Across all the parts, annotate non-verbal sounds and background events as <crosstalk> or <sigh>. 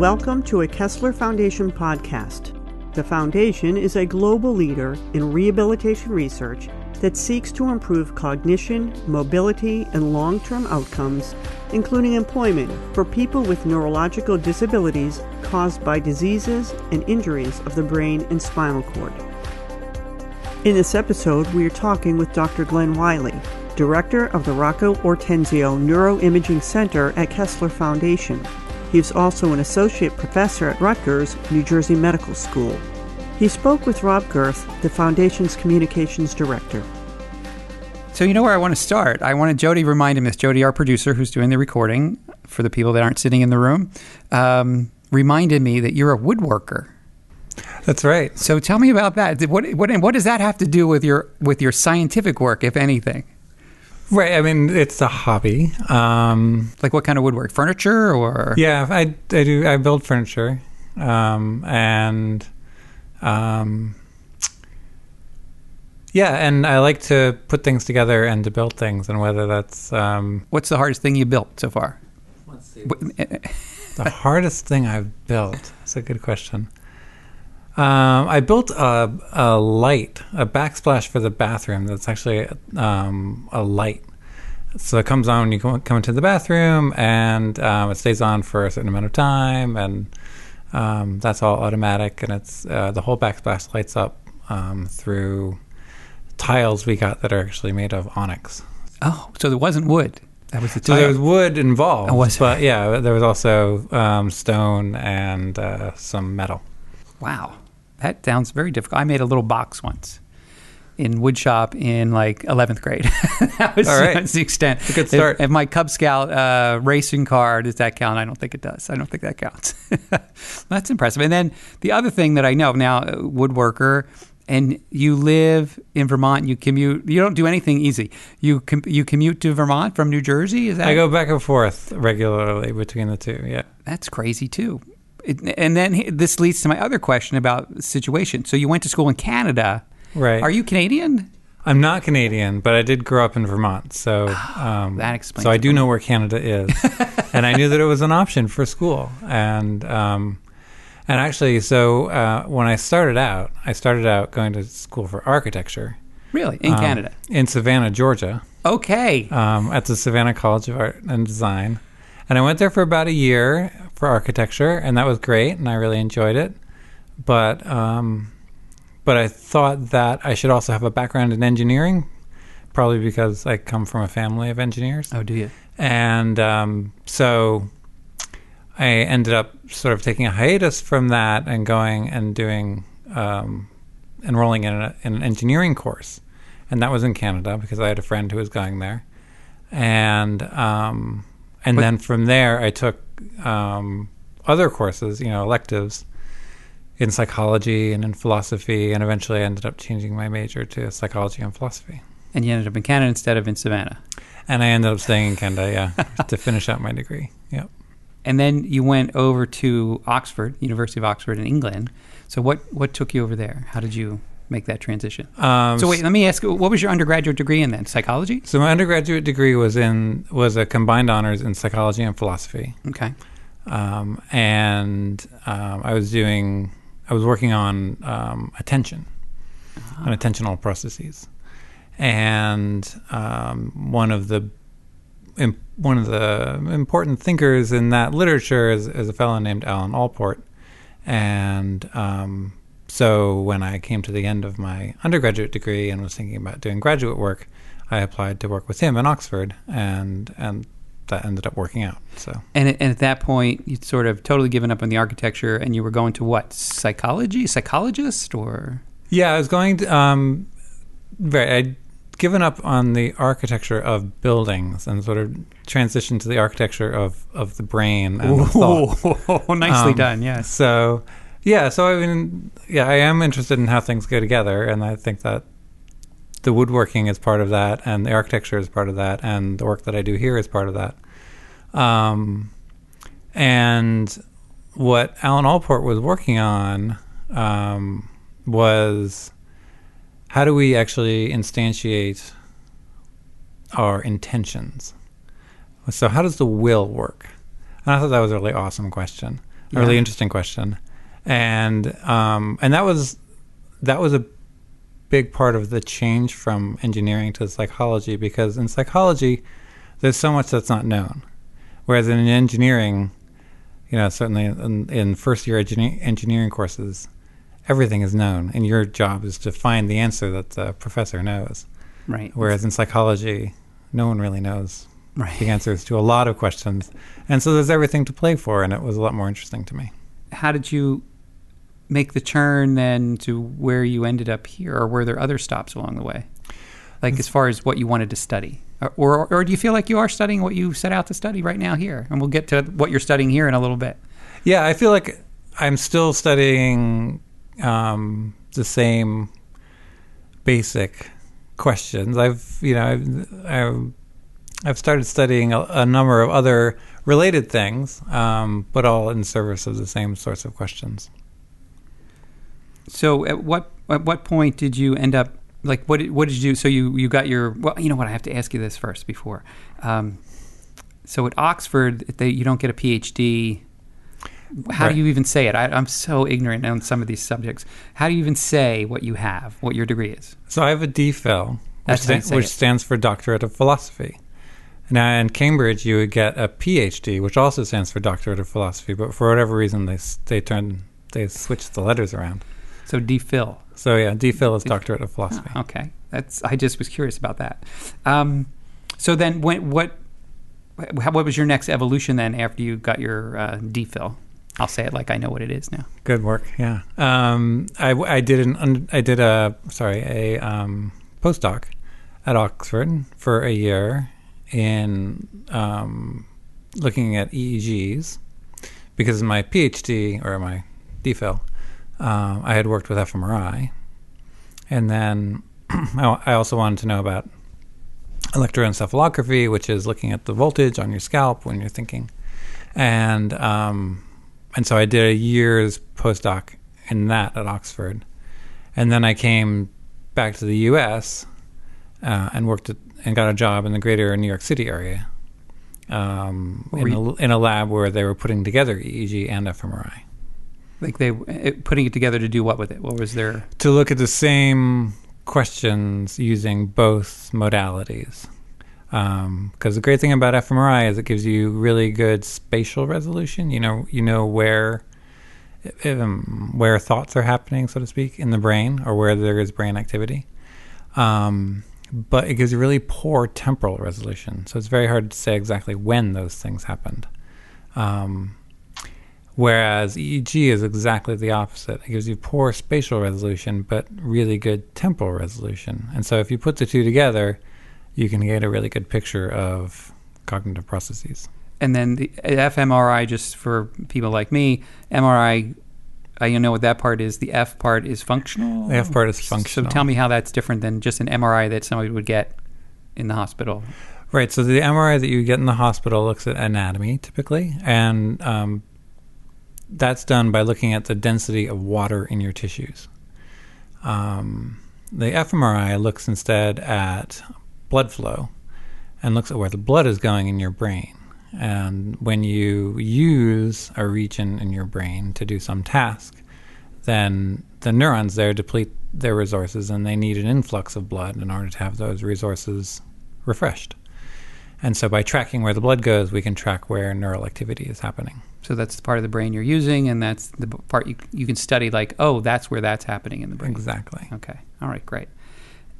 Welcome to a Kessler Foundation podcast. The Foundation is a global leader in rehabilitation research that seeks to improve cognition, mobility, and long term outcomes, including employment, for people with neurological disabilities caused by diseases and injuries of the brain and spinal cord. In this episode, we are talking with Dr. Glenn Wylie, Director of the Rocco Ortenzio Neuroimaging Center at Kessler Foundation. He is also an Associate Professor at Rutgers, New Jersey Medical School. He spoke with Rob Girth, the Foundation's Communications Director. So you know where I want to start. I wanted Jody reminded me, Jody, our producer, who's doing the recording for the people that aren't sitting in the room, um, reminded me that you're a woodworker. That's right. So tell me about that. What, what what does that have to do with your with your scientific work, if anything? Right. I mean, it's a hobby. Um, Like what kind of woodwork? Furniture or yeah, I, I do. I build furniture, um, and um, yeah, and I like to put things together and to build things, and whether that's um, what's the hardest thing you built so far? let's see, the hardest thing I've built. That's a good question. Um, I built a, a light, a backsplash for the bathroom. That's actually um, a light. So it comes on when you come into the bathroom, and um, it stays on for a certain amount of time, and um, that's all automatic. And it's uh, the whole backsplash lights up um, through tiles we got that are actually made of onyx. Oh, so there wasn't wood. That was the So there was wood involved, Oh, was there? but yeah, there was also um, stone and uh, some metal. Wow, that sounds very difficult. I made a little box once in woodshop in like 11th grade. <laughs> that was All right. that's the extent. a good start. If, if my Cub Scout uh, racing car does that count? I don't think it does. I don't think that counts. <laughs> that's impressive. And then the other thing that I know now, uh, woodworker. And you live in Vermont. And you commute. You don't do anything easy. You com- you commute to Vermont from New Jersey. Is that I go back and forth regularly between the two. Yeah. that's crazy too. It, and then he- this leads to my other question about situation. So you went to school in Canada. Right. Are you Canadian? I'm not Canadian, but I did grow up in Vermont, so um, That explains So I do know where Canada is, <laughs> and I knew that it was an option for school. And um, and actually, so uh, when I started out, I started out going to school for architecture Really? In um, Canada? in Savannah, Georgia. Okay. um, at the Savannah College of Art and Design. And I went there for about a year for architecture, and that was great, and I really enjoyed it. But um, but I thought that I should also have a background in engineering, probably because I come from a family of engineers. oh, do you? And um, so I ended up sort of taking a hiatus from that and going and doing um, enrolling in, a, in an engineering course, and that was in Canada because I had a friend who was going there, and um, and then from there I took um, other courses, you know, electives in psychology and in philosophy, and eventually I ended up changing my major to psychology and philosophy. And you ended up in Canada instead of in Savannah. And I ended up staying in Canada, yeah, <laughs> to finish out my degree. Yep. And then you went over to Oxford, University of Oxford in England. So what, what took you over there? How did you make that transition? Um, So wait, let me ask, what was your undergraduate degree in then? Psychology? So my undergraduate degree was in was a combined honors in psychology and philosophy, Okay. um, and um, I was doing I was working on um, attention on attentional processes, and um, one of the one of the important thinkers in that literature is, is a fellow named Alan Allport, and um, so when I came to the end of my undergraduate degree and was thinking about doing graduate work, I applied to work with him in Oxford, and and that ended up working out. So And, at- and at that point, you'd sort of totally given up on the architecture and you were going to what? Psychology? Psychologist or? yeah, I was going to um, right. I'd given up on the architecture of buildings and sort of transitioned to the architecture of of the brain and the thought. <laughs> nicely Um, done, yes. So, yeah, so I mean, yeah, I am interested in how things go together, and I think that the woodworking is part of that, and the architecture is part of that, and the work that I do here is part of that. Um, and what Alan Allport was working on um, was how do we actually instantiate our intentions? So, how does the will work? And I thought that was a really awesome question A really interesting question, and um, and that was that was a big part of the change from engineering to psychology because in psychology there's so much that's not known, whereas in engineering, you know, certainly in, in first year engineer, engineering courses, everything is known, and your job is to find the answer that the professor knows. Right. Whereas in psychology, no one really knows Right. the answers to a lot of questions. And so there's everything to play for, and it was a lot more interesting to me. How did you make the turn then to where you ended up here, or were there other stops along the way? Like as far as what you wanted to study, or, or or do you feel like you are studying what you set out to study right now here? And we'll get to what you're studying here in a little bit. Yeah, I feel like I'm still studying um, the same basic questions. I've, you know, I've, I've, I've started studying a, a number of other related things, um, but all in service of the same sorts of questions. So at what at what point did you end up like what did, what did you do? So you you got your well you know what I have to ask you this first before. Um, so at Oxford they, you don't get a PhD. How Right. do you even say it? I, I'm so ignorant on some of these subjects. How do you even say what you have, what your degree is? So I have a DPhil, which, sta- which stands for Doctorate of Philosophy. Now in Cambridge, you would get a PhD, which also stands for Doctorate of Philosophy, but for whatever reason, they they turned they switched the letters around. So DPhil. So yeah, DPhil is Doctorate of Philosophy. Oh, okay, that's I just was curious about that. Um, so then, when what what was your next evolution then after you got your uh, DPhil? I'll say it like I know what it is now. Good work. Yeah. Um, I, I did an un- I did a sorry a um, postdoc at Oxford for a year in um, looking at EEGs because my PhD or my DPhil, um, I had worked with fMRI, and then <clears throat> I I also wanted to know about electroencephalography, which is looking at the voltage on your scalp when you're thinking, and um, and so I did a year's postdoc in that at Oxford, and then I came back to the U.S. Uh, and worked at, and got a job in the greater New York City area, um, in, a, in a lab where they were putting together EEG and fMRI Like they it, putting it together to do what with it? What was their to look at the same questions using both modalities. Because the great thing about fMRI is it gives you really good spatial resolution. You know, you know where um, where thoughts are happening, so to speak, in the brain, or where there is brain activity. Um, but it gives you really poor temporal resolution, so it's very hard to say exactly when those things happened. Um, Whereas EEG is exactly the opposite. It gives you poor spatial resolution, but really good temporal resolution. And so if you put the two together, you can get a really good picture of cognitive processes. and then the fMRI just for people like me, MRI. I you know what that part is. The F part is functional. The F part is functional. So tell me how that's different than just an MRI that somebody would get in the hospital. Right. So the MRI that you get in the hospital looks at anatomy typically, and um, that's done by looking at the density of water in your tissues. Um, the fMRI looks instead at blood flow and looks at where the blood is going in your brain. And when you use a region in your brain to do some task, then the neurons there deplete their resources and they need an influx of blood in order to have those resources refreshed. And so by tracking where the blood goes, we can track where neural activity is happening. So that's the part of the brain you're using, and that's the part you, you can study. Like, oh, that's where that's happening in the brain. Exactly. Okay. All right. Great.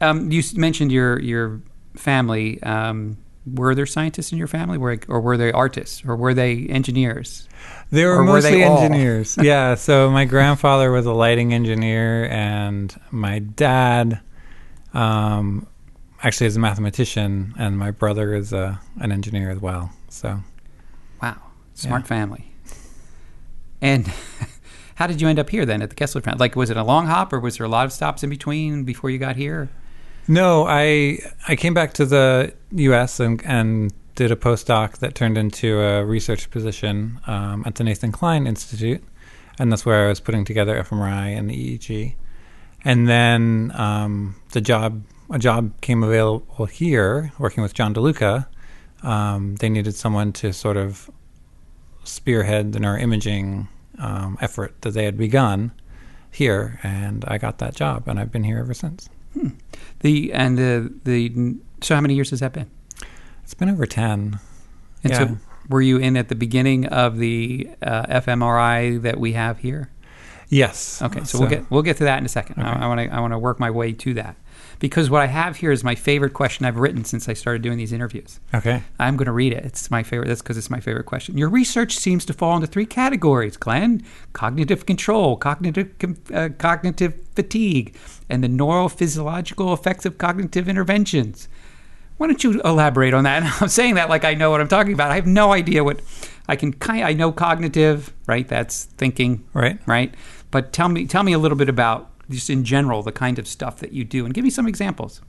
Um, you mentioned your your family. Um, were there scientists in your family, were, or were they artists, or were they engineers? They were Or were they mostly engineers. <laughs> yeah. So my grandfather was a lighting engineer, and my dad um, actually is a mathematician, and my brother is a, an engineer as well. So Wow, smart Yeah. family. And <laughs> how did you end up here then at the Kessler Foundation? Like, was it a long hop, or was there a lot of stops in between before you got here? No, I I came back to the U.S. and, and did a postdoc that turned into a research position um, at the Nathan Kline Institute, and that's where I was putting together fMRI and the EEG. And then um, the job a job came available here, working with John DeLuca. Um, they needed someone to sort of spearhead the neuroimaging um, effort that they had begun here, and I got that job, and I've been here ever since. The and the the so how many years has that been? It's been over ten. And Yeah. so were you in at the beginning of the uh, fMRI that we have here? Yes. Okay, so, we'll get we'll get to that in a second. Okay. I want to I want to work my way to that because what I have here is my favorite question I've written since I started doing these interviews. Okay. I'm going to read it. It's my favorite. That's because it's my favorite question. Your research seems to fall into three categories, Glenn: cognitive control, cognitive uh, cognitive fatigue, and the neurophysiological effects of cognitive interventions. Why don't you elaborate on that? <laughs> I'm saying that like I know what I'm talking about. I have no idea what I can kind. I know cognitive, right? That's thinking, Right. right? But tell me, tell me a little bit about just in general the kind of stuff that you do, and give me some examples.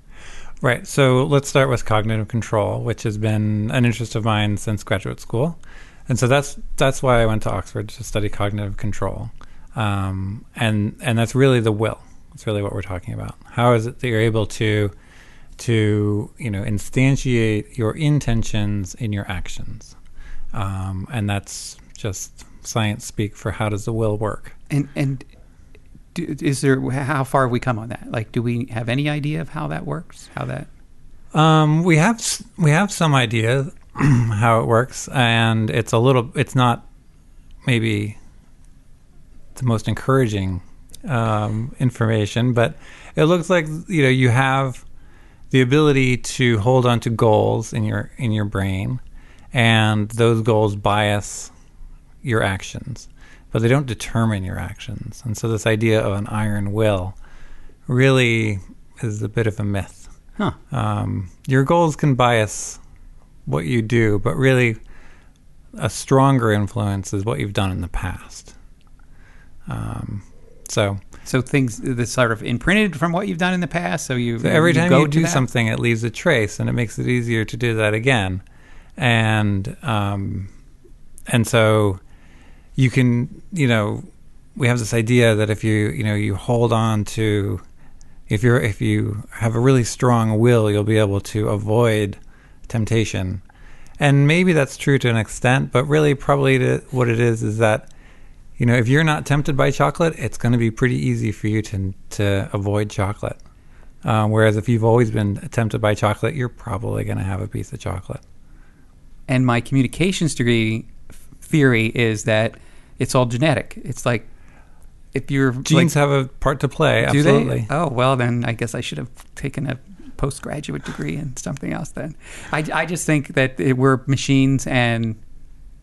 Right. So let's start with cognitive control, which has been an interest of mine since graduate school, and so that's that's why I went to Oxford to study cognitive control, um, and and that's really the will. That's really what we're talking about. How is it that you're able to to you know instantiate your intentions in your actions, um, and that's just science speak for how does the will work. And and do, is there how far have we come on that? Like, do we have any idea of how that works? How that? Um, we have we have some idea <clears throat> how it works, and it's a little. It's not maybe the most encouraging um, information, but it looks like you know you have the ability to hold on to goals in your in your brain, and those goals bias your actions, but they don't determine your actions. And so this idea of an iron will really is a bit of a myth Huh. um, your goals can bias what you do, but really a stronger influence is what you've done in the past. Um, so, So things that's sort of imprinted from what you've done in the past. So you so every time go you to do that? something, it leaves a trace, and it makes it easier to do that again. And um, and so you can, you know, we have this idea that if you, you know, you hold on to, if you're, if you have a really strong will, you'll be able to avoid temptation. And maybe that's true to an extent, but really, probably the, what it is is that, you know, if you're not tempted by chocolate, it's going to be pretty easy for you to to avoid chocolate. Uh, whereas if you've always been tempted by chocolate, you're probably going to have a piece of chocolate. and my communications degree theory is that it's all genetic. It's like if you're Genes like, have a part to play. do Absolutely. they? Oh well, then I guess I should have taken a postgraduate degree in something else. Then I, I just think that it, we're machines and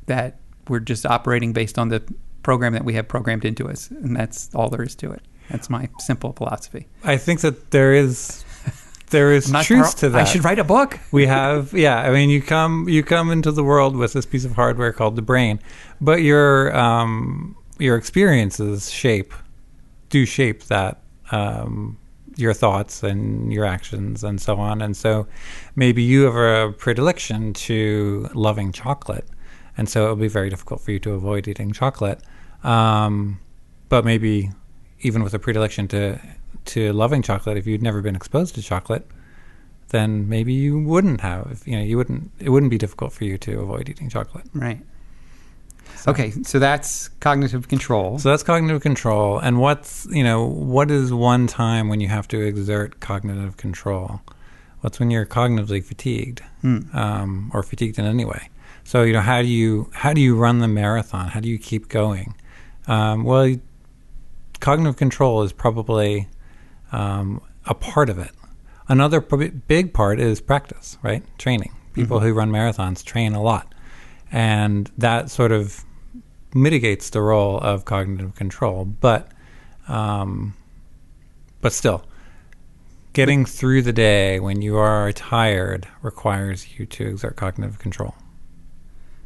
that we're just operating based on the program that we have programmed into us, and that's all there is to it. That's my simple philosophy. I think that there is there is truth to that. I should write a book. we have <laughs> yeah i mean you come you come into the world with this piece of hardware called the brain but your um your experiences shape do shape that um your thoughts and your actions and so on and so maybe you have a predilection to loving chocolate and so it'll be very difficult for you to avoid eating chocolate um but maybe even with a predilection to to loving chocolate if you'd never been exposed to chocolate then maybe you wouldn't have you know you wouldn't it wouldn't be difficult for you to avoid eating chocolate Right. Okay, so that's cognitive control. so that's cognitive control and what's you know what is one time when you have to exert cognitive control what's when you're cognitively fatigued Hmm. um, or fatigued in any way so you know how do you how do you run the marathon how do you keep going um, well cognitive control is probably um, a part of it. Another prob- big part is practice right? Training. People who run marathons train a lot. And that sort of mitigates the role of cognitive control. But um, but still getting through the day when you are tired requires you to exert cognitive control.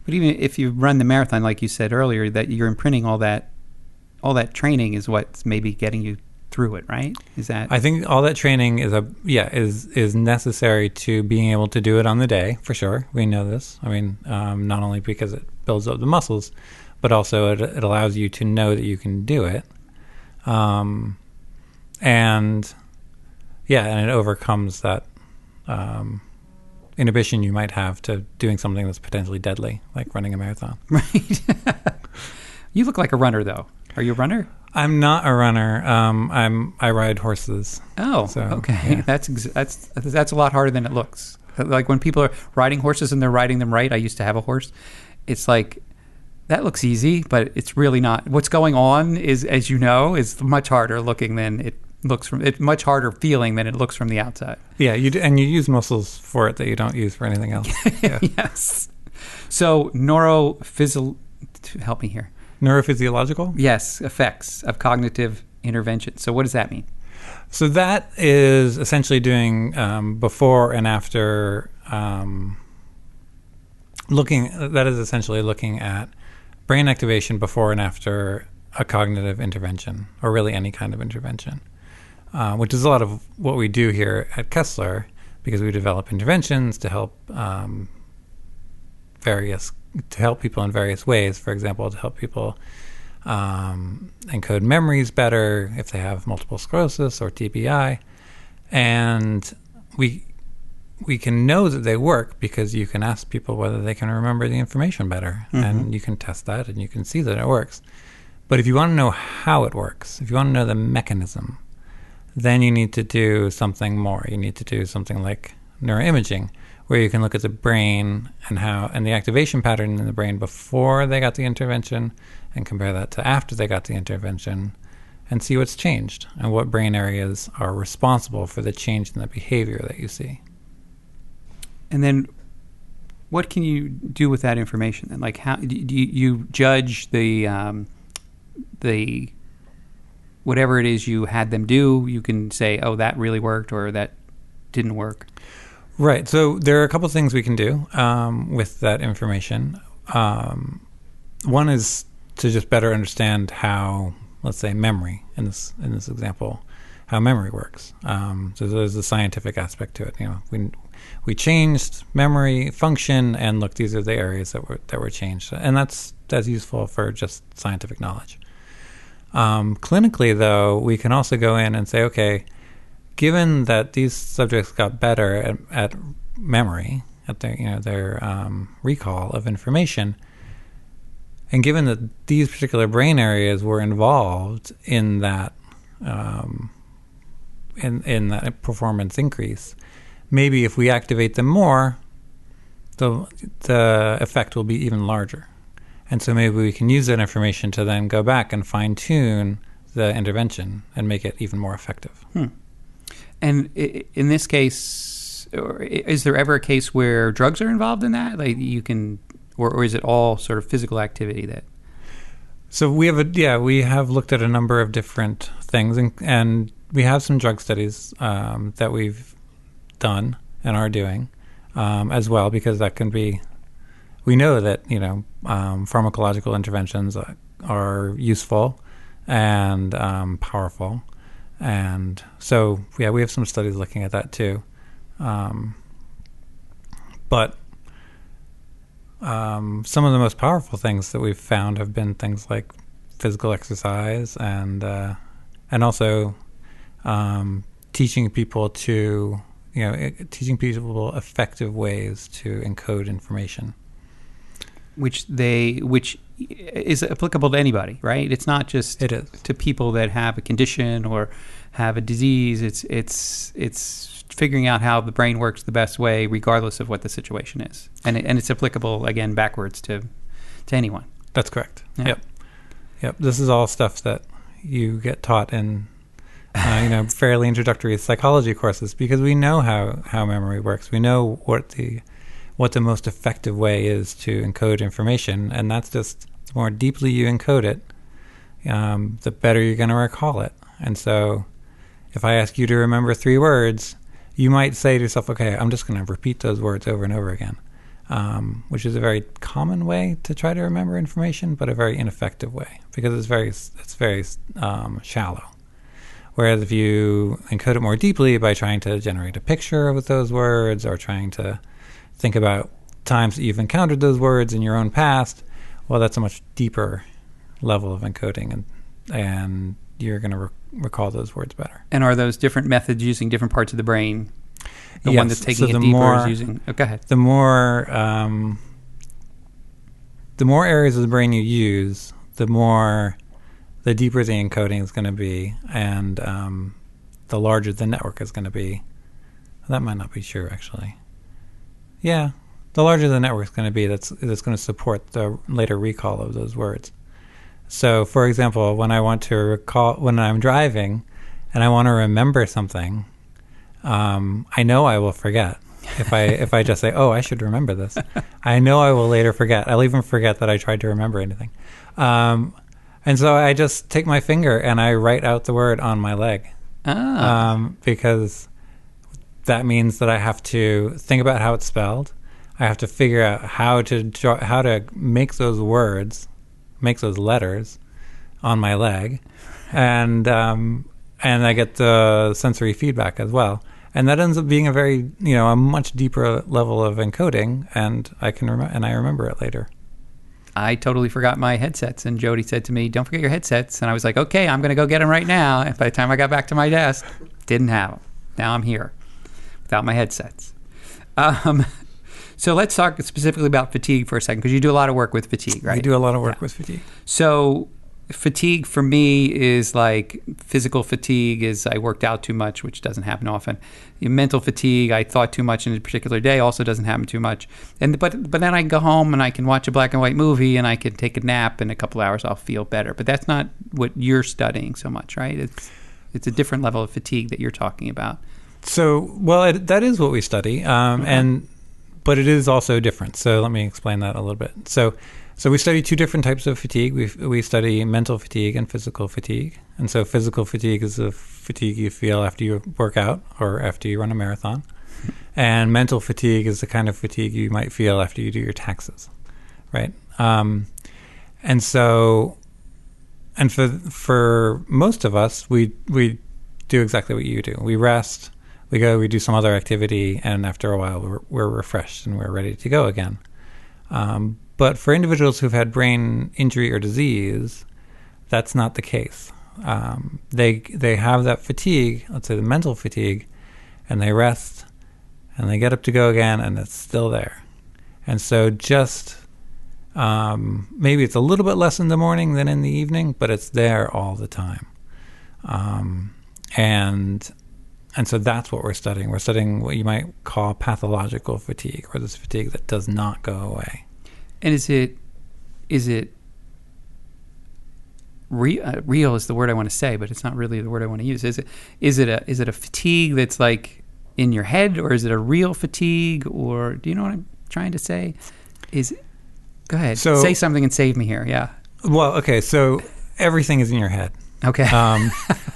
But even if you run the marathon, like you said earlier, that you're imprinting all that, all that training is what's maybe getting you through it, right? Is that I think all that training is a yeah is is necessary to being able to do it on the day for sure. We know this. I mean, um, not only because it builds up the muscles, but also it, it allows you to know that you can do it, um, and yeah, and it overcomes that um, inhibition you might have to doing something that's potentially deadly, like running a marathon. <laughs> right? <laughs> You look like a runner, though. Are you a runner? I'm not a runner. Um, I'm I ride horses. Oh, So, okay. yeah. <laughs> That's ex- that's that's a lot harder than it looks. Like when people are riding horses and they're riding them right. I used to have a horse. It's like that looks easy, but it's really not. What's going on is, as you know, is much harder looking than it looks from. It's much harder feeling than it looks from the outside. Yeah, you do, and you use muscles for it that you don't use for anything else. Yeah. <laughs> yes. So neurophysio. Help me here. Neurophysiological. Yes, effects of cognitive intervention. So what does that mean? So that is essentially doing um, before and after um, looking. That is essentially looking at brain activation before and after a cognitive intervention, or really any kind of intervention, uh, which is a lot of what we do here at Kessler, because we develop interventions to help um, various to help people in various ways. For example, to help people um, encode memories better if they have multiple sclerosis or TBI, and we we can know that they work because you can ask people whether they can remember the information better, and you can test that and you can see that it works. But if you want to know how it works, if you want to know the mechanism, then you need to do something more. You need to do something like neuroimaging, where you can look at the brain and how and the activation pattern in the brain before they got the intervention and compare that to after they got the intervention and see what's changed and what brain areas are responsible for the change in the behavior that you see. And then, what can you do with that information? And like, how do you, you judge the um, the whatever it is you had them do? You can say, "Oh, that really worked," or "That didn't work." Right. So there are a couple things we can do um, with that information. Um, one is to just better understand how, let's say, memory in this in this example, how memory works. Um, so there's a scientific aspect to it. You know, we we changed memory function, and look, these are the areas that were that were changed, and that's that's useful for just scientific knowledge. Um, clinically, though, we can also go in and say, okay, given that these subjects got better at, at memory, at their you know their um, recall of information, and given that these particular brain areas were involved in that um, in in that performance increase, maybe if we activate them more, the the effect will be even larger. And so maybe we can use that information to then go back and fine tune the intervention and make it even more effective. And in this case, is there ever a case where drugs are involved in that? Like you can, or, or is it all sort of physical activity that? So we have a yeah we have looked at a number of different things and and we have some drug studies um, that we've done and are doing um, as well because that can be we know that you know um, pharmacological interventions are- are useful and um, powerful and so yeah we have some studies looking at that too um, but um, some of the most powerful things that we've found have been things like physical exercise and uh, and also um, teaching people to you know teaching people effective ways to encode information. which they which is applicable to anybody, right? It's not just It is. to people that have a condition or have a disease. It's it's it's figuring out how the brain works the best way, regardless of what the situation is, and it, and it's applicable again backwards to to anyone. That's correct. Yeah. Yep. Yep. This is all stuff that you get taught in, uh, you know, <laughs> fairly introductory psychology courses because we know how, how memory works. We know what the what the most effective way is to encode information, and that's just the more deeply you encode it, um, the better you're going to recall it. And so, if I ask you to remember three words, you might say to yourself, "Okay, I'm just going to repeat those words over and over again." um, which is a very common way to try to remember information, but a very ineffective way because it's very it's very um, shallow. Whereas if you encode it more deeply by trying to generate a picture with those words or trying to think about times that you've encountered those words in your own past, well, that's a much deeper level of encoding, and and you're going to re- recall those words better. And are those different methods using different parts of the brain? The one that's taking so it the deeper more- is using. Oh, go ahead. the more um, the more areas of the brain you use, the the more, the deeper the encoding is going to be, and um, the larger the network is going to be. That might not be true, actually. Yeah, the larger the network is going to be, that's that's going to support the later recall of those words. So, for example, when I want to recall, when I'm driving, and I want to remember something, um, I know I will forget if I if I just say, "Oh, I should remember this." <laughs> I know I will later forget. I'll even forget that I tried to remember anything. Um, and so I just take my finger and I write out the word on my leg Ah, um, because that means that I have to think about how it's spelled. I have to figure out how to draw, how to make those words, make those letters on my leg, and um, and I get the sensory feedback as well. And that ends up being a very you know a much deeper level of encoding, and I can rem- and I remember it later. I totally forgot my headsets, and Jody said to me, "Don't forget your headsets." And I was like, "Okay, I'm going to go get them right now." And by the time I got back to my desk, didn't have them. Now I'm here without my headsets. Um, so let's talk specifically about fatigue for a second, because you do a lot of work with fatigue, right? I do a lot of work with fatigue. So fatigue for me is like physical fatigue is I worked out too much, which doesn't happen often. Mental fatigue, I thought too much in a particular day, also doesn't happen too much. And but but then I go home and I can watch a black and white movie and I can take a nap and in a couple hours I'll feel better. But that's not what you're studying so much, right? It's it's a different level of fatigue that you're talking about. So, well, it, that is what we study, um, and but it is also different. So, let me explain that a little bit. So, so we study two different types of fatigue. We we study mental fatigue and physical fatigue. And so, physical fatigue is the fatigue you feel after you work out or after you run a marathon, and mental fatigue is the kind of fatigue you might feel after you do your taxes, right? Um, and so, and for for most of us, we we do exactly what you do. We rest we go, we do some other activity, and after a while, we're, we're refreshed and we're ready to go again. Um, but for individuals who've had brain injury or disease, that's not the case. Um, they they have that fatigue, let's say the mental fatigue, and they rest, and they get up to go again, and it's still there. And so just um, maybe it's a little bit less in the morning than in the evening, but it's there all the time. Um, and and so that's what we're studying. We're studying what you might call pathological fatigue, or this fatigue that does not go away. And is it is it re- uh, real is the word I want to say, but it's not really the word I want to use. Is it is it a is it a fatigue that's like in your head, or is it a real fatigue, or do you know what I'm trying to say? Is go ahead, So- say something and save me here. Yeah. Well, okay, so everything is in your head. Okay. <laughs> Um,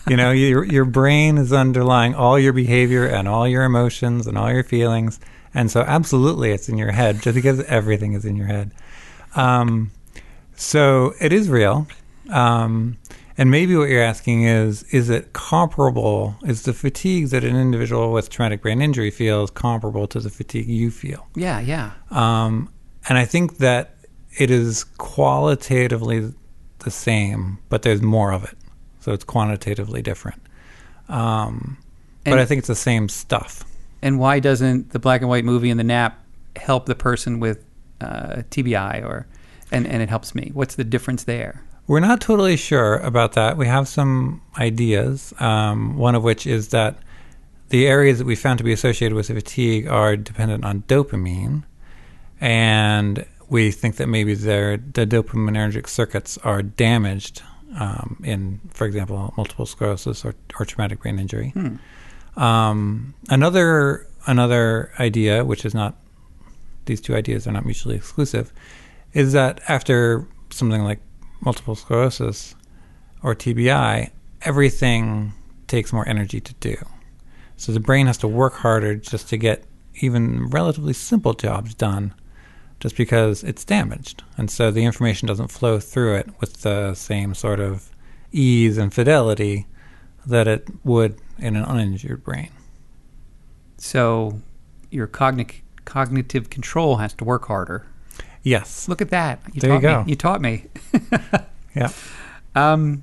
you know, your your brain is underlying all your behavior and all your emotions and all your feelings, and so absolutely, it's in your head just because everything is in your head. Um, so it is real, um, and maybe what you're asking is: is it comparable? Is the fatigue that an individual with traumatic brain injury feels comparable to the fatigue you feel? yeah. Yeah. Um, and I think that it is qualitatively the same, but there's more of it. So it's quantitatively different. Um, but And- I think it's the same stuff. And why doesn't the black and white movie and the nap help the person with uh, TBI or and and it helps me? What's the difference there? We're not totally sure about that. We have some ideas, um, one of which is that the areas that we found to be associated with fatigue are dependent on dopamine. And we think that maybe their, the dopaminergic circuits are damaged um, in, for example, multiple sclerosis or, or traumatic brain injury. Um, another another idea, which is not these two ideas are not mutually exclusive, is that after something like multiple sclerosis or TBI, everything takes more energy to do. So the brain has to work harder just to get even relatively simple jobs done just because it's damaged. And so the information doesn't flow through it with the same sort of ease and fidelity that it would in an uninjured brain. So your cognitive cognitive control has to work harder. Yes. Look at that. You There taught you go. Me. You taught me. <laughs> Yeah. Um,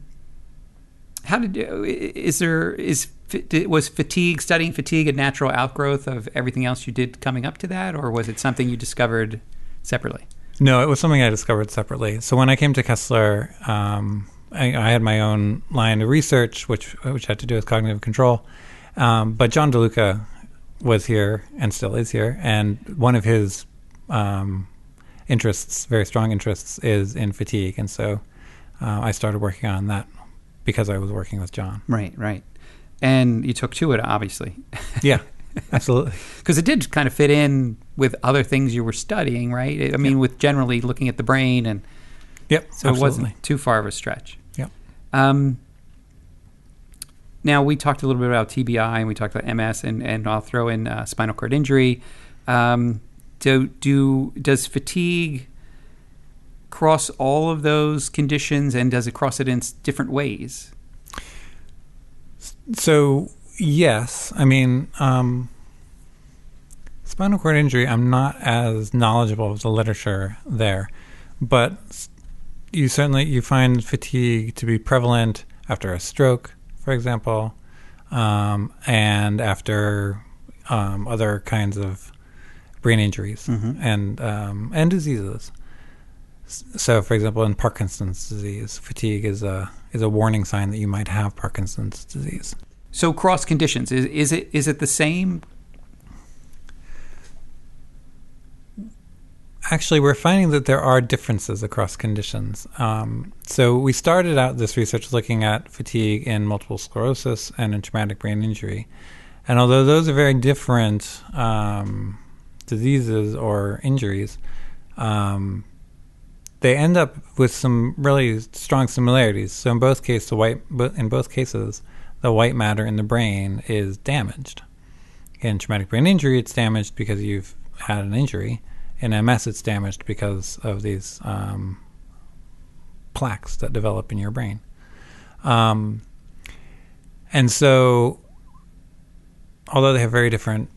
how did you, is there is was fatigue studying fatigue a natural outgrowth of everything else you did coming up to that, or was it something you discovered separately? No, it was something I discovered separately. So when I came to Kessler, um, I, I, had my own line of research, which which had to do with cognitive control. Um, but John DeLuca was here and still is here, and one of his um, interests, very strong interests, is in fatigue, and so uh, I started working on that because I was working with John. Right, right, and you took to it, obviously. yeah, <laughs> <laughs> absolutely, because it did kind of fit in with other things you were studying, right? I mean, yep. with generally looking at the brain and. Yep. So absolutely. it wasn't too far of a stretch. Yep. Um, now we talked a little bit about TBI and we talked about MS and, and I'll throw in uh, spinal cord injury. Um, do do does fatigue cross all of those conditions and does it cross it in different ways? So yes, I mean um, spinal cord injury. I'm not as knowledgeable of the literature there, but you certainly you find fatigue to be prevalent after a stroke for example, um, and after um, other kinds of brain injuries mm-hmm. and um, and diseases. So, for example, in Parkinson's disease, fatigue is a is a warning sign that you might have Parkinson's disease. So, cross conditions is is it is it the same actually, we're finding that there are differences across conditions. Um, so we started out this research looking at fatigue in multiple sclerosis and in traumatic brain injury. And although those are very different um, diseases or injuries, um, they end up with some really strong similarities. So in both cases, the white in both cases, the white matter in the brain is damaged. In traumatic brain injury, it's damaged because you've had an injury in MS, it's damaged because of these um, plaques that develop in your brain. Um, and so, although they have very different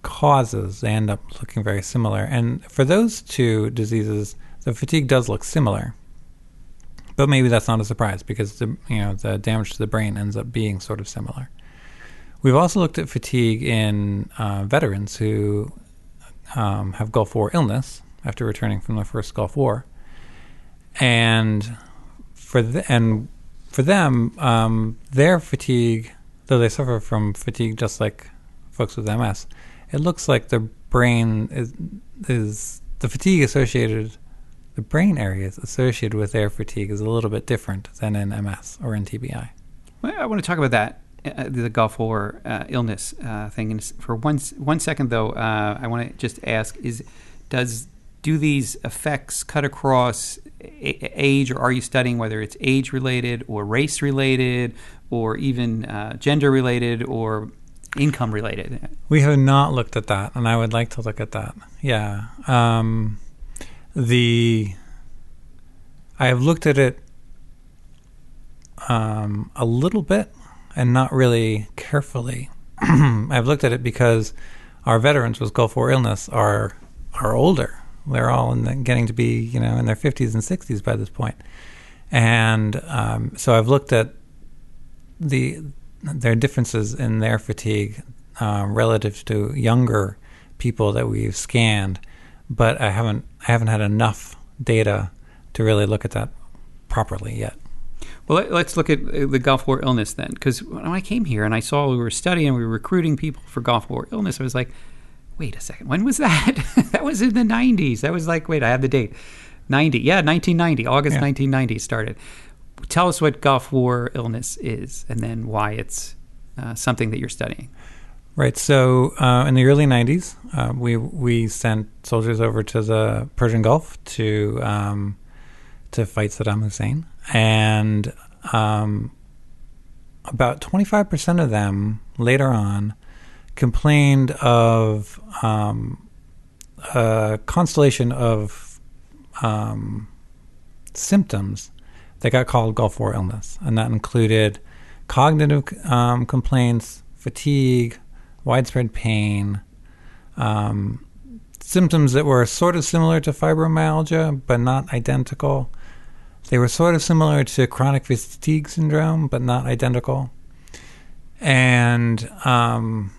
causes, they end up looking very similar. And for those two diseases, the fatigue does look similar. But maybe that's not a surprise because the you know the damage to the brain ends up being sort of similar. We've also looked at fatigue in uh, veterans who um, have Gulf War illness after returning from the first Gulf War, and for the, and for them, um, their fatigue, though they suffer from fatigue just like folks with MS, it looks like the brain is is the fatigue associated, the brain areas associated with their fatigue is a little bit different than in MS or in TBI. Well, I want to talk about that uh, the Gulf War uh, illness uh, thing. And for one one second, though, uh, I want to just ask: Is does do these effects cut across age, or are you studying whether it's age related, or race related, or even uh, gender related, or income related? We have not looked at that, and I would like to look at that. Yeah, um, the I have looked at it um, a little bit and not really carefully. <clears throat> I've looked at it because our veterans with Gulf War illness are are older. They're all the, getting to be you know in their 50s and 60s by this point, and um, so I've looked at the their differences in their fatigue uh, relative to younger people that we've scanned, but I haven't I haven't had enough data to really look at that properly yet. Well, let's look at uh, the Gulf War illness then, because when I came here and I saw we were studying, we were recruiting people for Gulf War illness, I was like, wait a second, when was that? <laughs> that was in the 90s. That was like, wait, I have the date. 90. Yeah, 1990, August yeah. 1990 started. Tell us what Gulf War illness is and then why it's uh, something that you're studying. Right. So uh, in the early 90s, uh, we we sent soldiers over to the Persian Gulf to um, to fight Saddam Hussein and um, about 25% of them later on complained of um, a constellation of um, symptoms that got called Gulf War illness, and that included cognitive um, complaints, fatigue, widespread pain, um, symptoms that were sort of similar to fibromyalgia but not identical, they were sort of similar to chronic fatigue syndrome, but not identical. And um,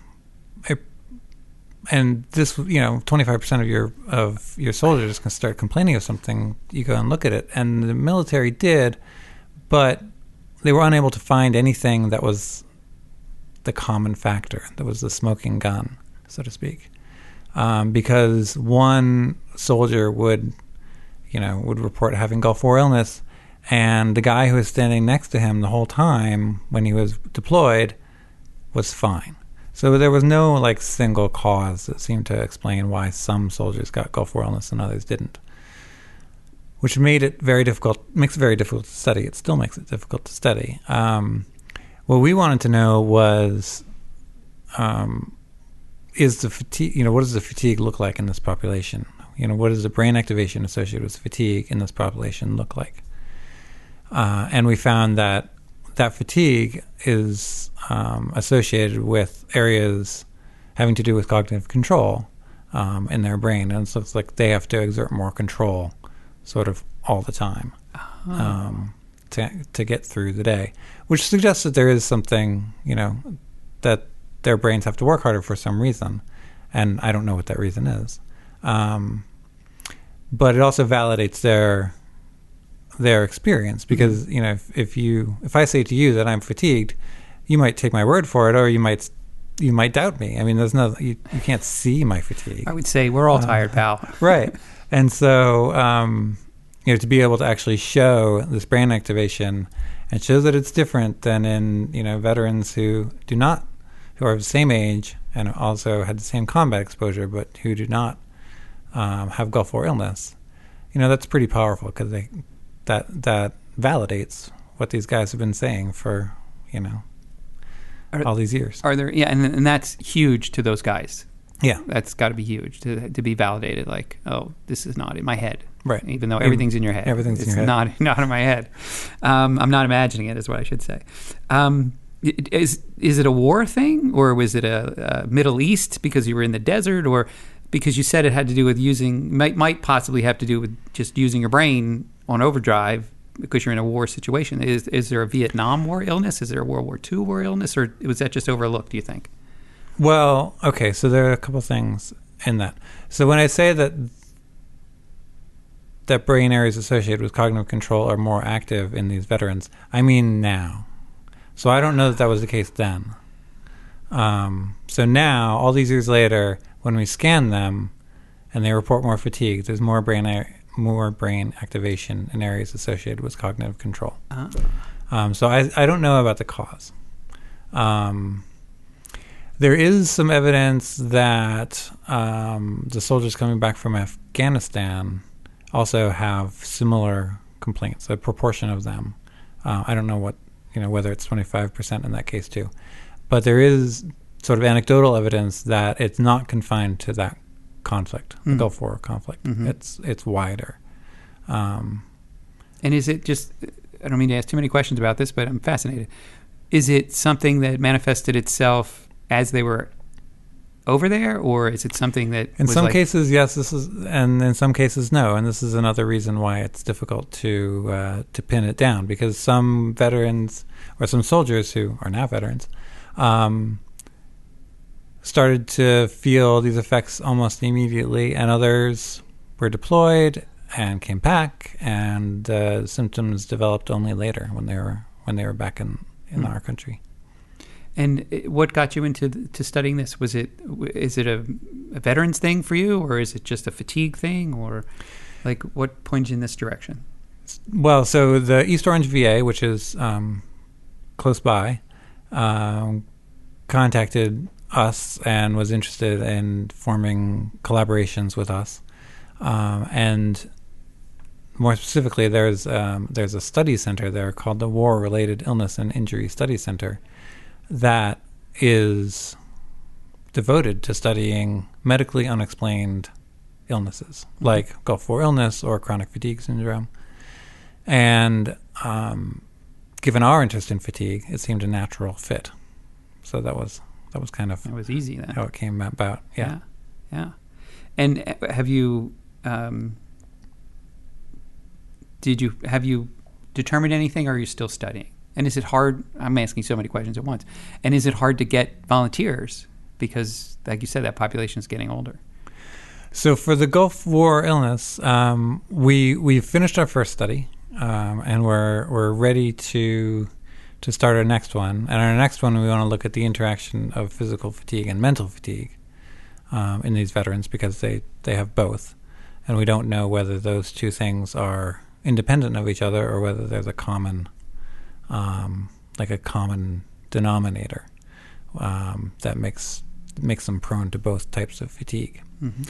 and this, you know, twenty five percent of your of your soldiers can start complaining of something. You go and look at it, and the military did, but they were unable to find anything that was the common factor. That was the smoking gun, so to speak, um, because one soldier would, you know, would report having Gulf War illness, and the guy who was standing next to him the whole time when he was deployed was fine. So there was no like single cause that seemed to explain why some soldiers got Gulf War illness and others didn't, which made it very difficult. Makes it very difficult to study. It still makes it difficult to study. Um, what we wanted to know was, um, is the fatigue? You know, what does the fatigue look like in this population? You know, what does the brain activation associated with fatigue in this population look like? Uh, and we found that that fatigue is um, associated with areas having to do with cognitive control um, in their brain, and so it's like they have to exert more control, sort of all the time, um, to to get through the day, which suggests that there is something, you know, that their brains have to work harder for some reason, and I don't know what that reason is, um, but it also validates their their experience because you know if, if you if I say to you that I'm fatigued, you might take my word for it, or you might you might doubt me. I mean, there's no you, you can't see my fatigue, I would say we're all tired, pal. right? <laughs> And so um, you know to be able to actually show this brain activation and show that it's different than in you know veterans who do not who are of the same age and also had the same combat exposure, but who do not um, have Gulf War illness. You know that's pretty powerful because they that that validates what these guys have been saying for you know Are- all these years. Are there? Yeah, and and that's huge to those guys. yeah, That's got to be huge to to be validated. Like, oh, this is not in my head. Right. Even though everything's in your head, Everything's in it's your head. not <laughs> not in my head. Um, I'm not imagining it, is what I should say. Um, is is it a war thing, or was it a, a Middle East because you were in the desert, or because you said it had to do with using might might possibly have to do with just using your brain on overdrive because you're in a war situation. Is is there a Vietnam War illness? Is there a World War II war illness, or was that just overlooked? Do you think? Well, okay, so there are a couple things in that. So when I say that that brain areas associated with cognitive control are more active in these veterans, I mean now. So I don't know that that was the case then. Um, so now, all these years later, when we scan them and they report more fatigue, there's more brain more brain activation in areas associated with cognitive control. Uh, Um, so I, I don't know about the cause. Um, there is some evidence that um, the soldiers coming back from Afghanistan also have similar complaints. A proportion of them. Uh, I don't know what you know whether it's twenty five percent in that case too, but there is sort of anecdotal evidence that it's not confined to that conflict, the Mm. Gulf War conflict. Mhm. It's it's wider. Um, And is it just, I don't mean to ask too many questions about this, but I'm fascinated. Is it something that manifested itself as they were over there, or is it something that In some like- cases, yes. This is, and in some cases, no. And this is another reason why it's difficult to uh, to pin it down because some veterans or some soldiers who are now veterans um, started to feel these effects almost immediately, and others were deployed and came back, and uh, symptoms developed only later when they were when they were back in in Hmm. our country. And what got you into to studying this? Was it is it a, a veterans thing for you, or is it just a fatigue thing, or like what pointed you in this direction? Well, so the East Orange VA, which is um, close by, um, contacted us and was interested in forming collaborations with us. Um, and more specifically, there's um, there's a study center there called the War Related Illness and Injury Study Center that is devoted to studying medically unexplained illnesses like Gulf War illness or chronic fatigue syndrome. And um, given our interest in fatigue, it seemed a natural fit. So that was that was kind of It was easy then. how it came about. Yeah. yeah, yeah. And uh, have you um, did you have you determined anything, or are you still studying? And is it hard? I'm asking so many questions at once. And is it hard to get volunteers because, like you said, that population is getting older. So for the Gulf War illness, um, we we finished our first study, um, and we're we're ready to to start our next one. And our next one, we want to look at the interaction of physical fatigue and mental fatigue um, in these veterans because they they have both, and we don't know whether those two things are independent of each other or whether there's a common um, like a common denominator um, that makes makes them prone to both types of fatigue. Mm-hmm.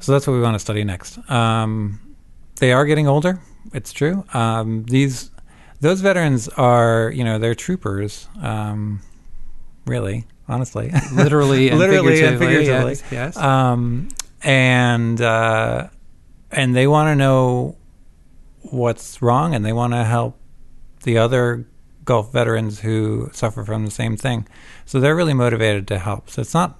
So that's what we want to study next. Um, they are getting older. It's true. Um, these those veterans are, you know, they're troopers. Um, really, honestly, <laughs> Literally and literally and figuratively, figuratively. yes, yes. Um, and uh, and they want to know what's wrong, and they want to help the other Gulf veterans who suffer from the same thing. So they're really motivated to help. So it's not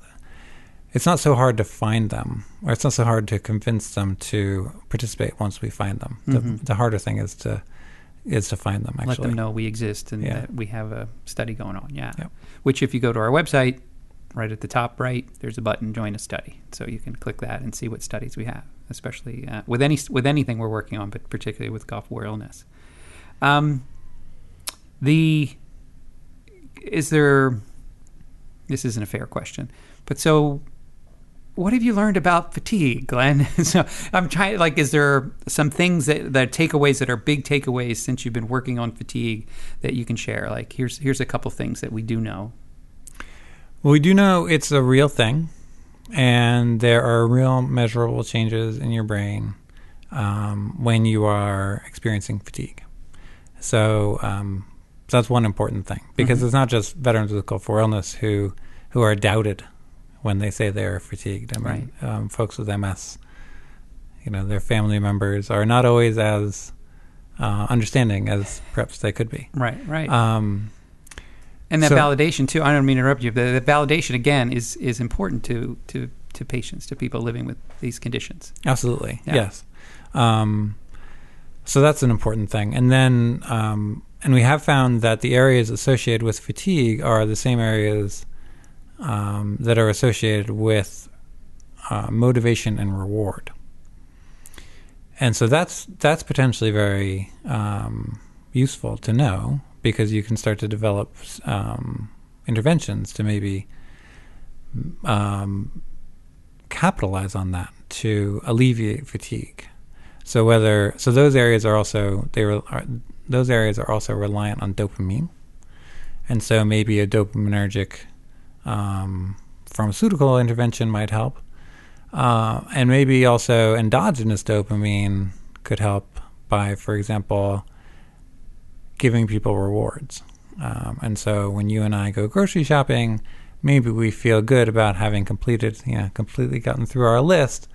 it's not so hard to find them, or it's not so hard to convince them to participate once we find them. Mhm. The, the harder thing is to is to find them. Actually, Let them know we exist and Yeah. that we have a study going on. Yeah. Yep. Which, if you go to our website, right at the top right, there's a button "Join a Study," so you can click that and see what studies we have, especially uh, with any with anything we're working on, but particularly with Gulf War illness. Um, the is there? This isn't a fair question, but so what have you learned about fatigue, Glenn? <laughs> so I'm trying. Like, is there some things that that takeaways that are big takeaways since you've been working on fatigue that you can share? Like, here's here's a couple things that we do know. Well, we do know it's a real thing, and there are real measurable changes in your brain um, when you are experiencing fatigue. So um, that's one important thing because Mhm. it's not just veterans with Gulf War illness who who are doubted when they say they're fatigued. I mean, um, folks with MS, you know, their family members are not always as uh, understanding as perhaps they could be. Right, right. Um, and that so- validation too. I don't mean to interrupt you, but the validation again is is important to to to patients, to people living with these conditions. Absolutely. Yeah. Yes. Um, so that's an important thing. And then, um, and we have found that the areas associated with fatigue are the same areas um, that are associated with uh, motivation and reward. And so that's that's potentially very um, useful to know because you can start to develop um, interventions to maybe um, capitalize on that to alleviate fatigue. So whether so those areas are also they re, are, those areas are also reliant on dopamine, and so maybe a dopaminergic um, pharmaceutical intervention might help, uh, and maybe also endogenous dopamine could help by, for example, giving people rewards. Um, and so when you and I go grocery shopping, maybe we feel good about having completed, you know, completely gotten through our list.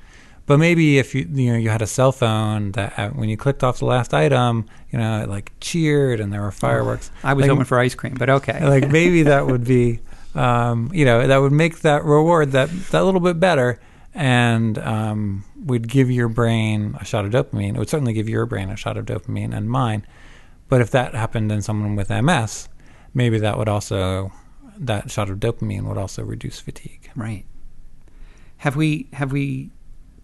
But maybe if you you know you had a cell phone that uh, when you clicked off the last item, you know, it like cheered and there were fireworks. I was Like- hoping for ice cream, but okay. like <laughs> maybe that would be, um, you know, that would make that reward that that little bit better, and um, would give your brain a shot of dopamine. It would certainly give your brain a shot of dopamine and mine. But if that happened in someone with MS, maybe that would also that shot of dopamine would also reduce fatigue. Right. Have we have we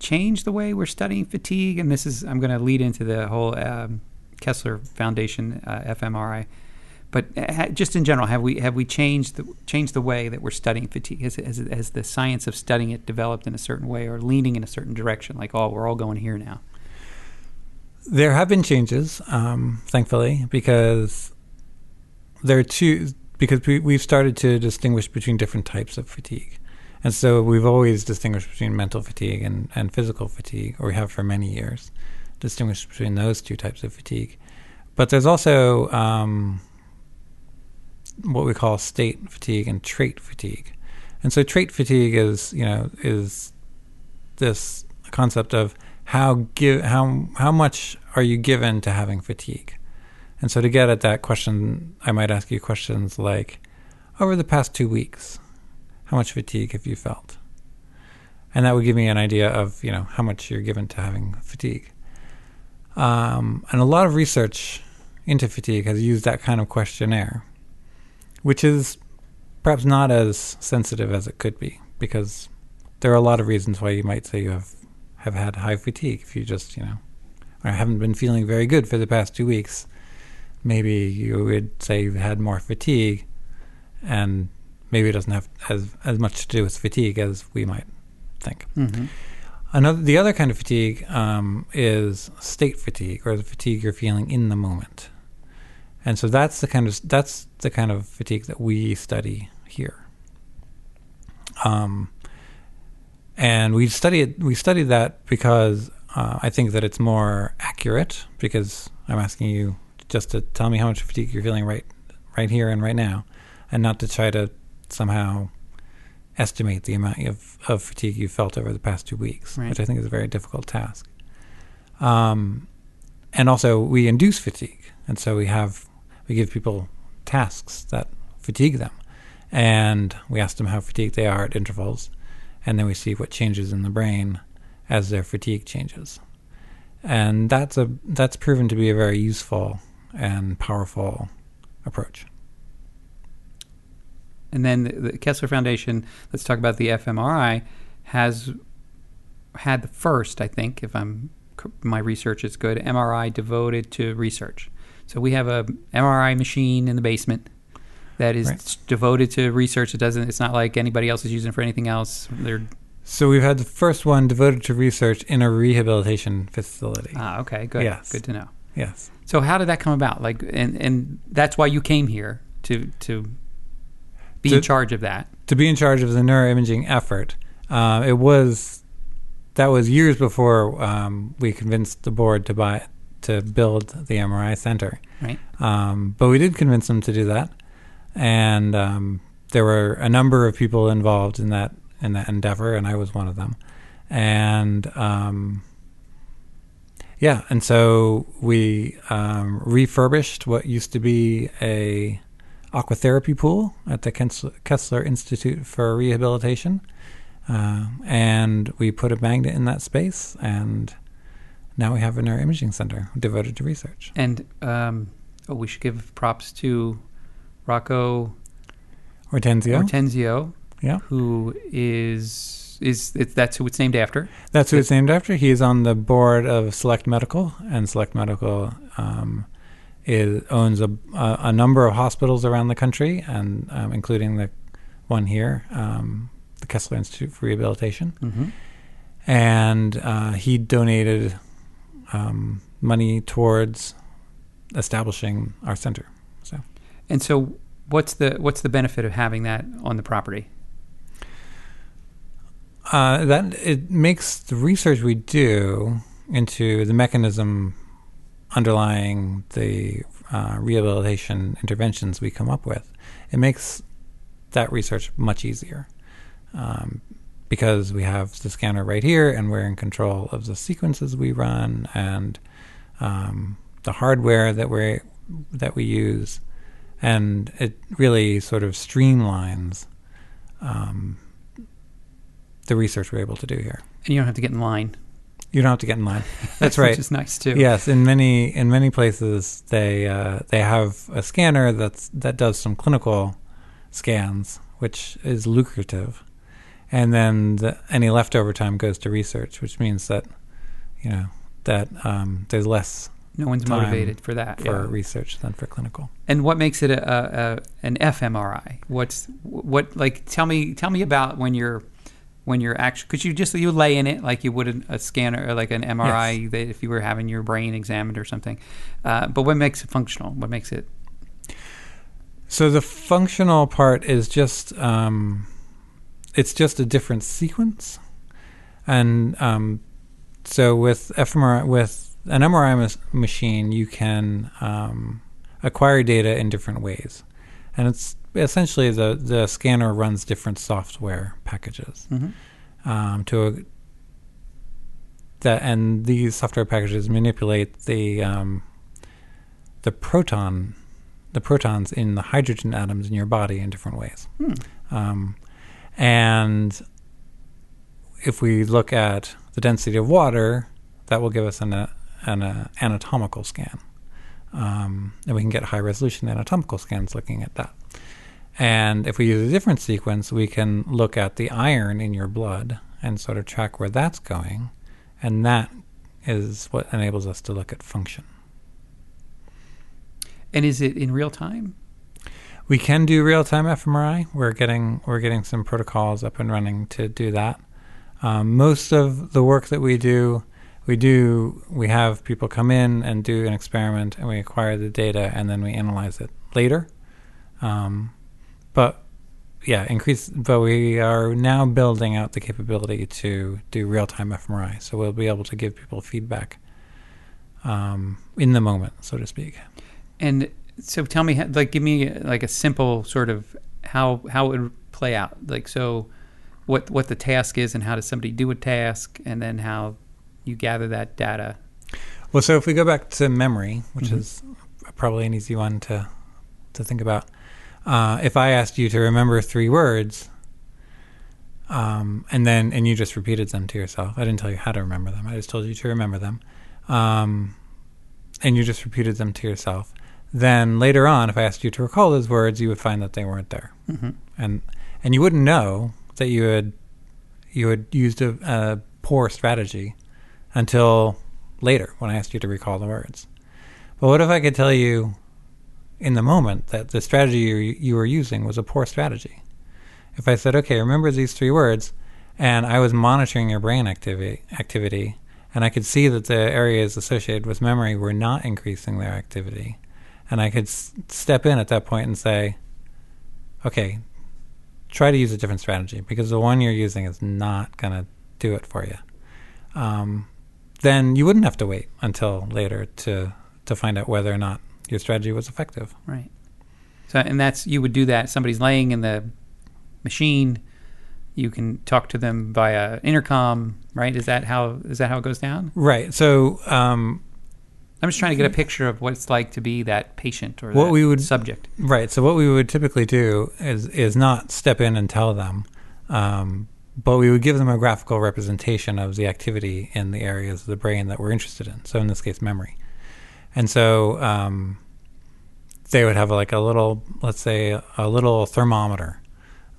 changed the way we're studying fatigue? And this is I'm going to lead into the whole um, Kessler Foundation uh, fMRI. But uh, just in general, have we have we changed the changed the way that we're studying fatigue? Has, has, has the science of studying it developed in a certain way or leaning in a certain direction? Like, oh, we're all going here now. There have been changes, um, thankfully, because there are two. Because we, we've started to distinguish between different types of fatigue, and so we've always distinguished between mental fatigue and, and physical fatigue, or we have for many years, distinguished between those two types of fatigue. But there's also um, what we call state fatigue and trait fatigue, and so trait fatigue is you know is this concept of how give how how much are you given to having fatigue and so to get at that question i might ask you questions like over the past two weeks how much fatigue have you felt? And that would give me an idea of you know how much you're given to having fatigue. Um, and a lot of research into fatigue has used that kind of questionnaire which is perhaps not as sensitive as it could be because there are a lot of reasons why you might say you have have had high fatigue. If you just you know or haven't been feeling very good for the past two weeks maybe you would say you've had more fatigue and maybe it doesn't have as as much to do with fatigue as we might think Mm-hmm. Another, the other kind of fatigue um, is state fatigue, or the fatigue you're feeling in the moment, and so that's the kind of that's the kind of fatigue that we study here. Um, and we study it. We study that because uh, I think that it's more accurate. Because I'm asking you just to tell me how much fatigue you're feeling right, right here and right now, and not to try to somehow estimate the amount of, of fatigue you felt over the past two weeks, Right. which I think is a very difficult task. Um, and also, we induce fatigue, and so we have we give people tasks that fatigue them, and we ask them how fatigued they are at intervals, and then we see what changes in the brain as their fatigue changes, and that's a that's proven to be a very useful and powerful approach. And then the, the Kessler Foundation, let's talk about the fMRI, has had the first, I think, if I'm my research is good, MRI devoted to research. So we have a MRI machine in the basement that is Right. devoted to research. It doesn't. It's not like anybody else is using it for anything else. They're So we've had the first one devoted to research in a rehabilitation facility. ah okay, good, Yes. good to know. yes. So how did that come about? Like, and and that's why you came here to to be To- in charge of that. To be in charge of the neuroimaging effort, uh, it was that was years before um, we convinced the board to buy to build the MRI center. Right. Um, but we did convince them to do that, and um, there were a number of people involved in that in that endeavor, and I was one of them. And um, yeah, and so we um, refurbished what used to be a aquatherapy pool at the Kessler, Institute for Rehabilitation, uh, and we put a magnet in that space, and now we have a neuroimaging center devoted to research. And um, oh, we should give props to Rocco Ortenzio. Ortenzio, Yeah. who is is it's, that's who it's named after. That's who it's named after. He is on the board of Select Medical, and Select Medical um, is, owns a, a, a number of hospitals around the country, and um, including the one here, um, the Kessler Institute for Rehabilitation. Mm-hmm. And uh, he donated um, money towards establishing our center. So And so, what's the what's the benefit of having that on the property? uh, that it makes the research we do into the mechanism underlying the uh, rehabilitation interventions we come up with. It makes that research much easier um, because we have the scanner right here, and we're in control of the sequences we run and um, the hardware that we that we use, and it really sort of streamlines. Um, the research we're able to do here. And you don't have to get in line. You don't have to get in line. That's right. <laughs> Which is nice too. Yes, in many in many places they uh, they have a scanner that's that does some clinical scans, which is lucrative, and then the, any leftover time goes to research, which means that you know that um, there's less No one's motivated for that. for yeah. research than for clinical. And what makes it a, a, a an fMRI? What's what like? Tell me tell me about when you're when you're actually because you just you lay in it like you would a, a scanner or like an MRI that if you were having your brain examined or something. Uh, but what makes it functional? What makes it? So the functional part is just um, it's just a different sequence, and um, so with fMRI with an MRI mas- machine, you can um, acquire data in different ways, and it's essentially the the scanner runs different software packages um, to a, that, and these software packages manipulate the um, the proton the protons in the hydrogen atoms in your body in different ways. Um, and if we look at the density of water, that will give us an, uh, an uh, anatomical scan. Um, and we can get high resolution anatomical scans looking at that. And if we use a different sequence, we can look at the iron in your blood and sort of track where that's going. And that is what enables us to look at function. And is it in real time? We can do real time fMRI. We're getting we're getting some protocols up and running to do that. Um, most of the work that we do, we do we have people come in and do an experiment, and we acquire the data, and then we analyze it later. Um, but yeah, increase. But we are now building out the capability to do real time fMRI, so we'll be able to give people feedback um, in the moment, so to speak. And so tell me, like, give me like a simple sort of how how it would play out. Like, so what what the task is, and how does somebody do a task, and then how you gather that data. Well, so if we go back to memory, which mm-hmm. is probably an easy one to to think about, uh, if I asked you to remember three words, um, and then and you just repeated them to yourself, I didn't tell you how to remember them. I just told you to remember them, um, and you just repeated them to yourself then later on, if I asked you to recall those words, you would find that they weren't there, mm-hmm. and and you wouldn't know that you had you had used a, a, poor strategy until later when I asked you to recall the words. But what if I could tell you in the moment that the strategy you, were using was a poor strategy? If I said, "Okay, remember these three words," and I was monitoring your brain activity activity, and I could see that the areas associated with memory were not increasing their activity and I could s- step in at that point and say, okay, try to use a different strategy because the one you're using is not going to do it for you. Um, then you wouldn't have to wait until later to to find out whether or not your strategy was effective. Right. So, and that's you would do that. Somebody's laying in the machine. You can talk to them via intercom, right? Is that how is that how it goes down? Right. So um, I'm just trying to get a picture of what it's like to be that patient or what we would subject. Right. So what we would typically do is is not step in and tell them, um, but we would give them a graphical representation of the activity in the areas of the brain that we're interested in. So in this case, memory. And so um, they would have like a little, let's say, a little thermometer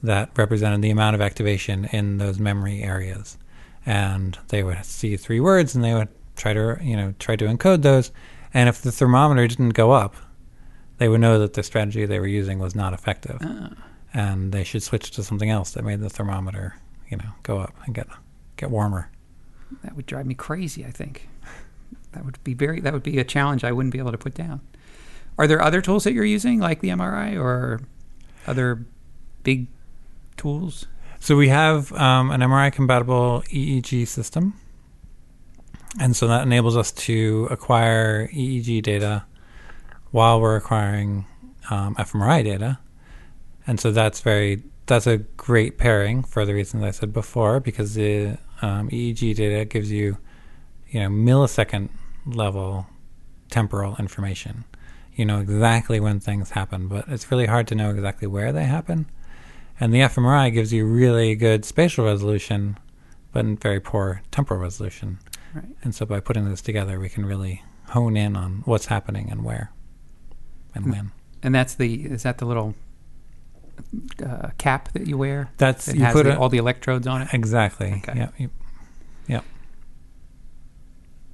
that represented the amount of activation in those memory areas, and they would see three words, and they would try to you know try to encode those. And if the thermometer didn't go up, they would know that the strategy they were using was not effective, uh. and they should switch to something else that made the thermometer you know go up and get get warmer. That would drive me crazy. I think that would be very that would be a challenge I wouldn't be able to put down. Are there other tools that you're using, like the MRI, or other big tools? So we have um, an MRI compatible EEG system and so that enables us to acquire EEG data while we're acquiring um, fMRI data. And so that's very that's a great pairing for the reasons I said before, because the um, EEG data gives you, you know, millisecond level temporal information. You know exactly when things happen, but it's really hard to know exactly where they happen. And the fMRI gives you really good spatial resolution, but very poor temporal resolution. Right. And so by putting this together, we can really hone in on what's happening and where and when. And that's the is that the little uh, cap that you wear? That's that you put the, all the electrodes on it. Exactly. Okay. Yeah. You.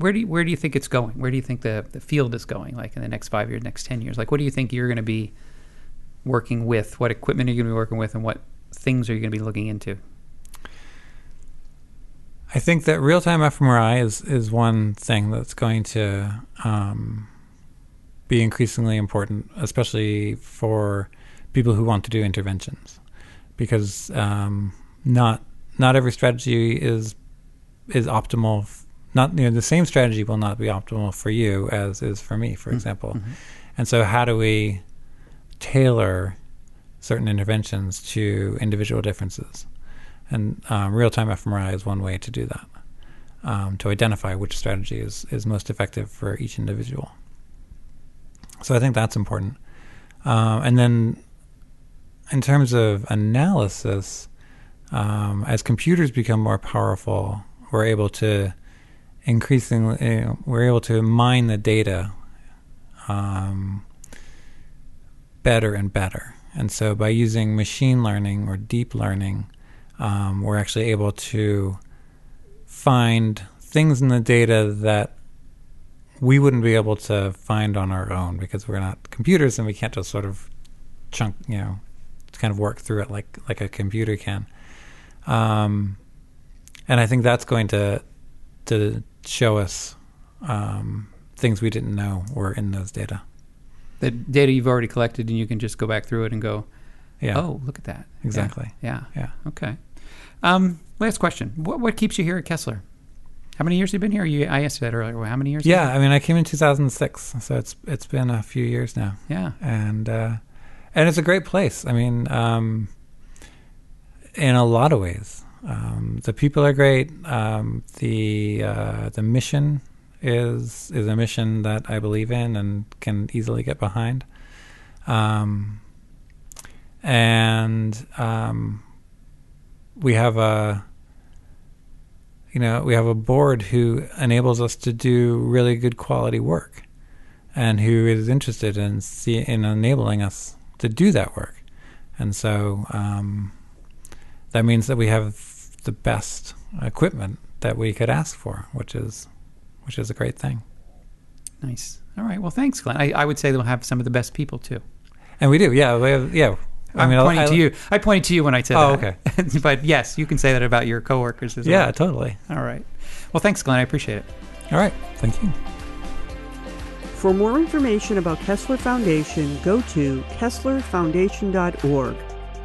Where do you, where do you think it's going? Where do you think the the field is going? Like in the next five years, next ten years? Like what do you think you're going to be working with? What equipment are you going to be working with, and what things are you going to be looking into? I think that real time fMRI is, is one thing that's going to um, be increasingly important, especially for people who want to do interventions, because um, not not every strategy is is optimal. Not you know the same strategy will not be optimal for you as is for me, for mm-hmm. example. Mm-hmm. And so, how do we tailor certain interventions to individual differences? And um, real time fMRI is one way to do that, um, to identify which strategy is, is most effective for each individual. So I think that's important. Uh, and then in terms of analysis, um, as computers become more powerful, we're able to increasingly know, we're able to mine the data um, better and better And so by using machine learning or deep learning, um, we're actually able to find things in the data that we wouldn't be able to find on our own because we're not computers and we can't just sort of chunk, you know, kind of work through it like like a computer can. Um, and I think that's going to to show us um, things we didn't know were in those data. The data you've already collected, and you can just go back through it and go, Yeah, "Oh, look at that!" exactly. Yeah. Yeah. yeah. Okay. Um, last question: What what keeps you here at Kessler? How many years have you been here? You, I asked that earlier. How many years? Yeah, I mean, I came in 2006, so it's it's been a few years now, Yeah. and uh, and it's a great place. I mean, um, in a lot of ways, um, the people are great. Um, the uh, the mission is is a mission that I believe in and can easily get behind. Um, and um, we have a you know we have a board who enables us to do really good quality work and who is interested in see, in enabling us to do that work and so um, that means that we have the best equipment that we could ask for which is which is a great thing Nice. All right. Well, thanks, Glenn. I, I would say they'll have some of the best people too. and we do yeah we have yeah I am I- pointing I- to you. I pointed to you when I said Oh, that. okay. <laughs> but yes, you can say that about your coworkers as yeah well. Yeah, totally All right. Well, thanks, Glenn. I appreciate it. all right thank you For more information about Kessler Foundation, go to kesslerfoundation.org.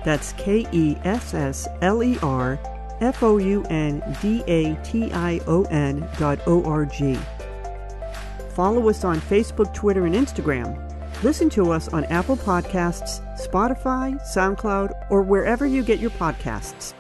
That's K E S S L E R F O U N D A T I O N dot O R G. Follow us on Facebook, Twitter, and Instagram. Listen to us on Apple Podcasts, Spotify, SoundCloud, or wherever you get your podcasts.